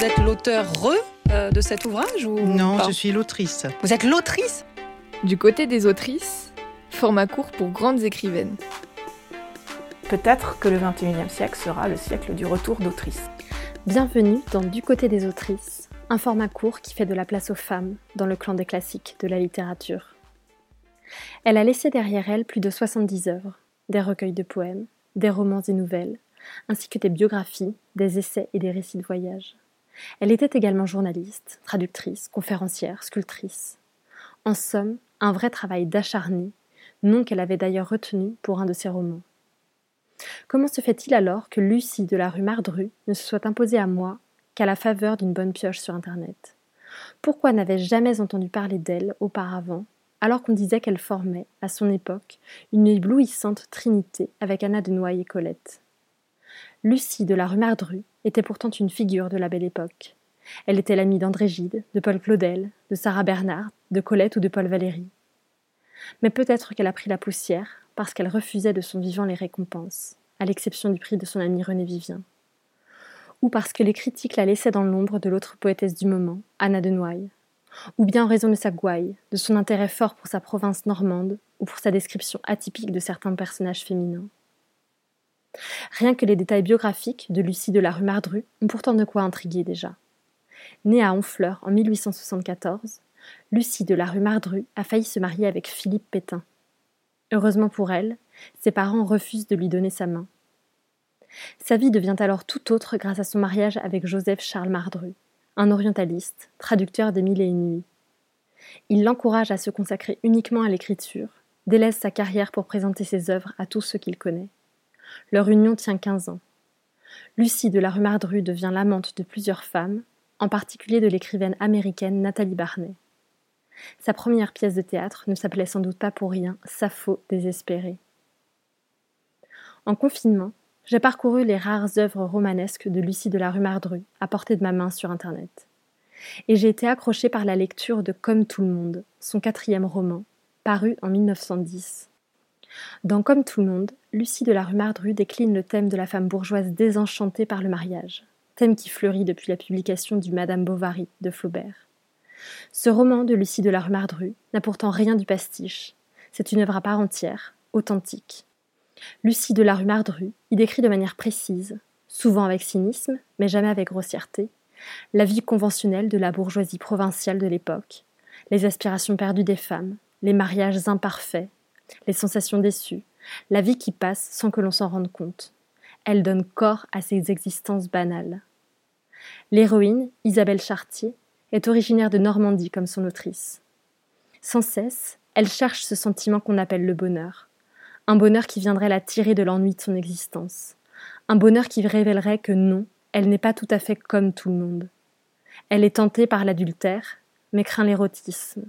Vous êtes l'auteur re euh, de cet ouvrage ou Non, pas je suis l'autrice. Vous êtes l'autrice Du côté des autrices, format court pour grandes écrivaines. Peut-être que le 21e siècle sera le siècle du retour d'autrice. Bienvenue dans Du côté des autrices, un format court qui fait de la place aux femmes dans le clan des classiques de la littérature. Elle a laissé derrière elle plus de 70 œuvres, des recueils de poèmes, des romans et nouvelles, ainsi que des biographies, des essais et des récits de voyage. Elle était également journaliste, traductrice, conférencière, sculptrice. En somme, un vrai travail d'acharné, nom qu'elle avait d'ailleurs retenu pour un de ses romans. Comment se fait-il alors que Lucie de la rue Mardru ne se soit imposée à moi qu'à la faveur d'une bonne pioche sur Internet? Pourquoi n'avais-je jamais entendu parler d'elle auparavant, alors qu'on disait qu'elle formait, à son époque, une éblouissante trinité avec Anna de Noailles et Colette? Lucie de la rue Mardru était pourtant une figure de la belle époque. Elle était l'amie d'André Gide, de Paul Claudel, de Sarah Bernard, de Colette ou de Paul Valéry. Mais peut-être qu'elle a pris la poussière parce qu'elle refusait de son vivant les récompenses, à l'exception du prix de son ami René Vivien. Ou parce que les critiques la laissaient dans l'ombre de l'autre poétesse du moment, Anna de Noailles. Ou bien en raison de sa gouaille, de son intérêt fort pour sa province normande, ou pour sa description atypique de certains personnages féminins. Rien que les détails biographiques de Lucie de la rue Mardru ont pourtant de quoi intriguer déjà. Née à Honfleur en 1874, Lucie de la rue Mardru a failli se marier avec Philippe Pétain. Heureusement pour elle, ses parents refusent de lui donner sa main. Sa vie devient alors tout autre grâce à son mariage avec Joseph Charles Mardru, un orientaliste, traducteur des Mille et une nuits. Il l'encourage à se consacrer uniquement à l'écriture, délaisse sa carrière pour présenter ses œuvres à tous ceux qu'il connaît. Leur union tient quinze ans. Lucie de la rue Mardru devient l'amante de plusieurs femmes, en particulier de l'écrivaine américaine Nathalie Barnet. Sa première pièce de théâtre ne s'appelait sans doute pas pour rien Sappho désespérée. En confinement, j'ai parcouru les rares œuvres romanesques de Lucie de la rue Mardru à portée de ma main sur Internet. Et j'ai été accrochée par la lecture de Comme tout le monde, son quatrième roman, paru en 1910. Dans Comme tout le monde, Lucie de la rue Mardru décline le thème de la femme bourgeoise désenchantée par le mariage, thème qui fleurit depuis la publication du Madame Bovary de Flaubert. Ce roman de Lucie de la rue Mardru n'a pourtant rien du pastiche. C'est une œuvre à part entière, authentique. Lucie de la rue Mardru y décrit de manière précise, souvent avec cynisme, mais jamais avec grossièreté, la vie conventionnelle de la bourgeoisie provinciale de l'époque, les aspirations perdues des femmes, les mariages imparfaits, les sensations déçues, la vie qui passe sans que l'on s'en rende compte. Elle donne corps à ces existences banales. L'héroïne, Isabelle Chartier, est originaire de Normandie comme son autrice. Sans cesse, elle cherche ce sentiment qu'on appelle le bonheur, un bonheur qui viendrait la tirer de l'ennui de son existence, un bonheur qui révélerait que non, elle n'est pas tout à fait comme tout le monde. Elle est tentée par l'adultère, mais craint l'érotisme.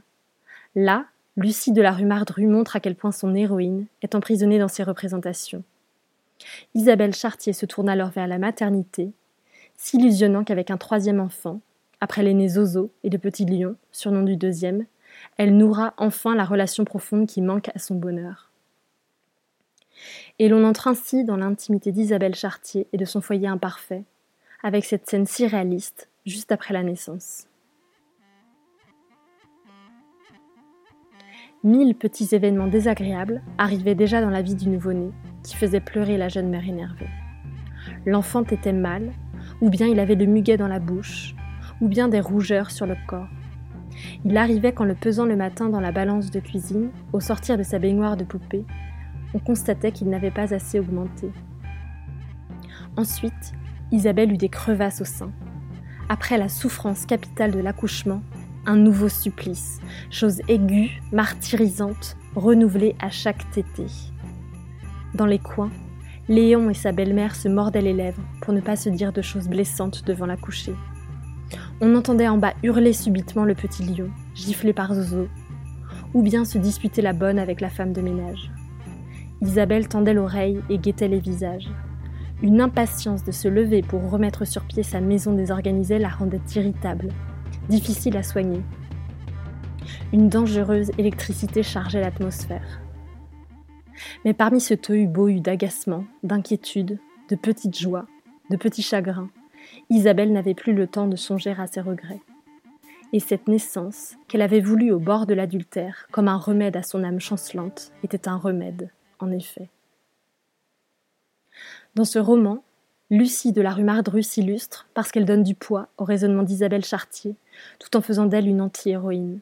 Là, Lucie de la rue Mardru montre à quel point son héroïne est emprisonnée dans ses représentations. Isabelle Chartier se tourne alors vers la maternité, s'illusionnant qu'avec un troisième enfant, après l'aîné Zozo et le petit lion, surnom du deuxième, elle nourra enfin la relation profonde qui manque à son bonheur. Et l'on entre ainsi dans l'intimité d'Isabelle Chartier et de son foyer imparfait, avec cette scène si réaliste juste après la naissance. Mille petits événements désagréables arrivaient déjà dans la vie du nouveau-né, qui faisait pleurer la jeune mère énervée. L'enfant était mal, ou bien il avait le muguet dans la bouche, ou bien des rougeurs sur le corps. Il arrivait qu'en le pesant le matin dans la balance de cuisine, au sortir de sa baignoire de poupée, on constatait qu'il n'avait pas assez augmenté. Ensuite, Isabelle eut des crevasses au sein. Après la souffrance capitale de l'accouchement, un nouveau supplice, chose aiguë, martyrisante, renouvelée à chaque tété. Dans les coins, Léon et sa belle-mère se mordaient les lèvres pour ne pas se dire de choses blessantes devant la couchée. On entendait en bas hurler subitement le petit lion, giflé par Zozo, ou bien se disputer la bonne avec la femme de ménage. Isabelle tendait l'oreille et guettait les visages. Une impatience de se lever pour remettre sur pied sa maison désorganisée la rendait irritable, difficile à soigner. Une dangereuse électricité chargeait l'atmosphère. Mais parmi ce tohu-bohu d'agacement, d'inquiétude, de petites joies, de petits chagrins, Isabelle n'avait plus le temps de songer à ses regrets. Et cette naissance, qu'elle avait voulu au bord de l'adultère, comme un remède à son âme chancelante, était un remède, en effet. Dans ce roman, Lucie de la rue Mardru s'illustre parce qu'elle donne du poids au raisonnement d'Isabelle Chartier, tout en faisant d'elle une anti-héroïne.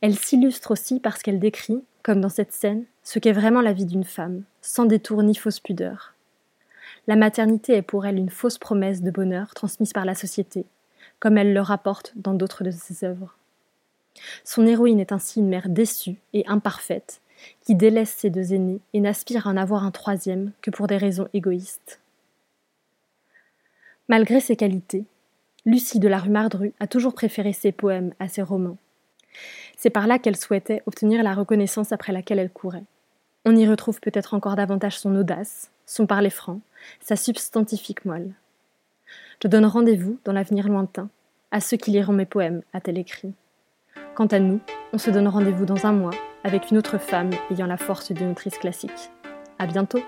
Elle s'illustre aussi parce qu'elle décrit, comme dans cette scène, ce qu'est vraiment la vie d'une femme, sans détour ni fausse pudeur. La maternité est pour elle une fausse promesse de bonheur transmise par la société, comme elle le rapporte dans d'autres de ses œuvres. Son héroïne est ainsi une mère déçue et imparfaite, qui délaisse ses deux aînés et n'aspire à en avoir un troisième que pour des raisons égoïstes. Malgré ses qualités, Lucie de la rue Mardru a toujours préféré ses poèmes à ses romans. C'est par là qu'elle souhaitait obtenir la reconnaissance après laquelle elle courait. On y retrouve peut-être encore davantage son audace, son parler franc, sa substantifique moelle. Je donne rendez-vous dans l'avenir lointain à ceux qui liront mes poèmes, a-t-elle écrit. Quant à nous, on se donne rendez-vous dans un mois avec une autre femme ayant la force d'une autrice classique. À bientôt!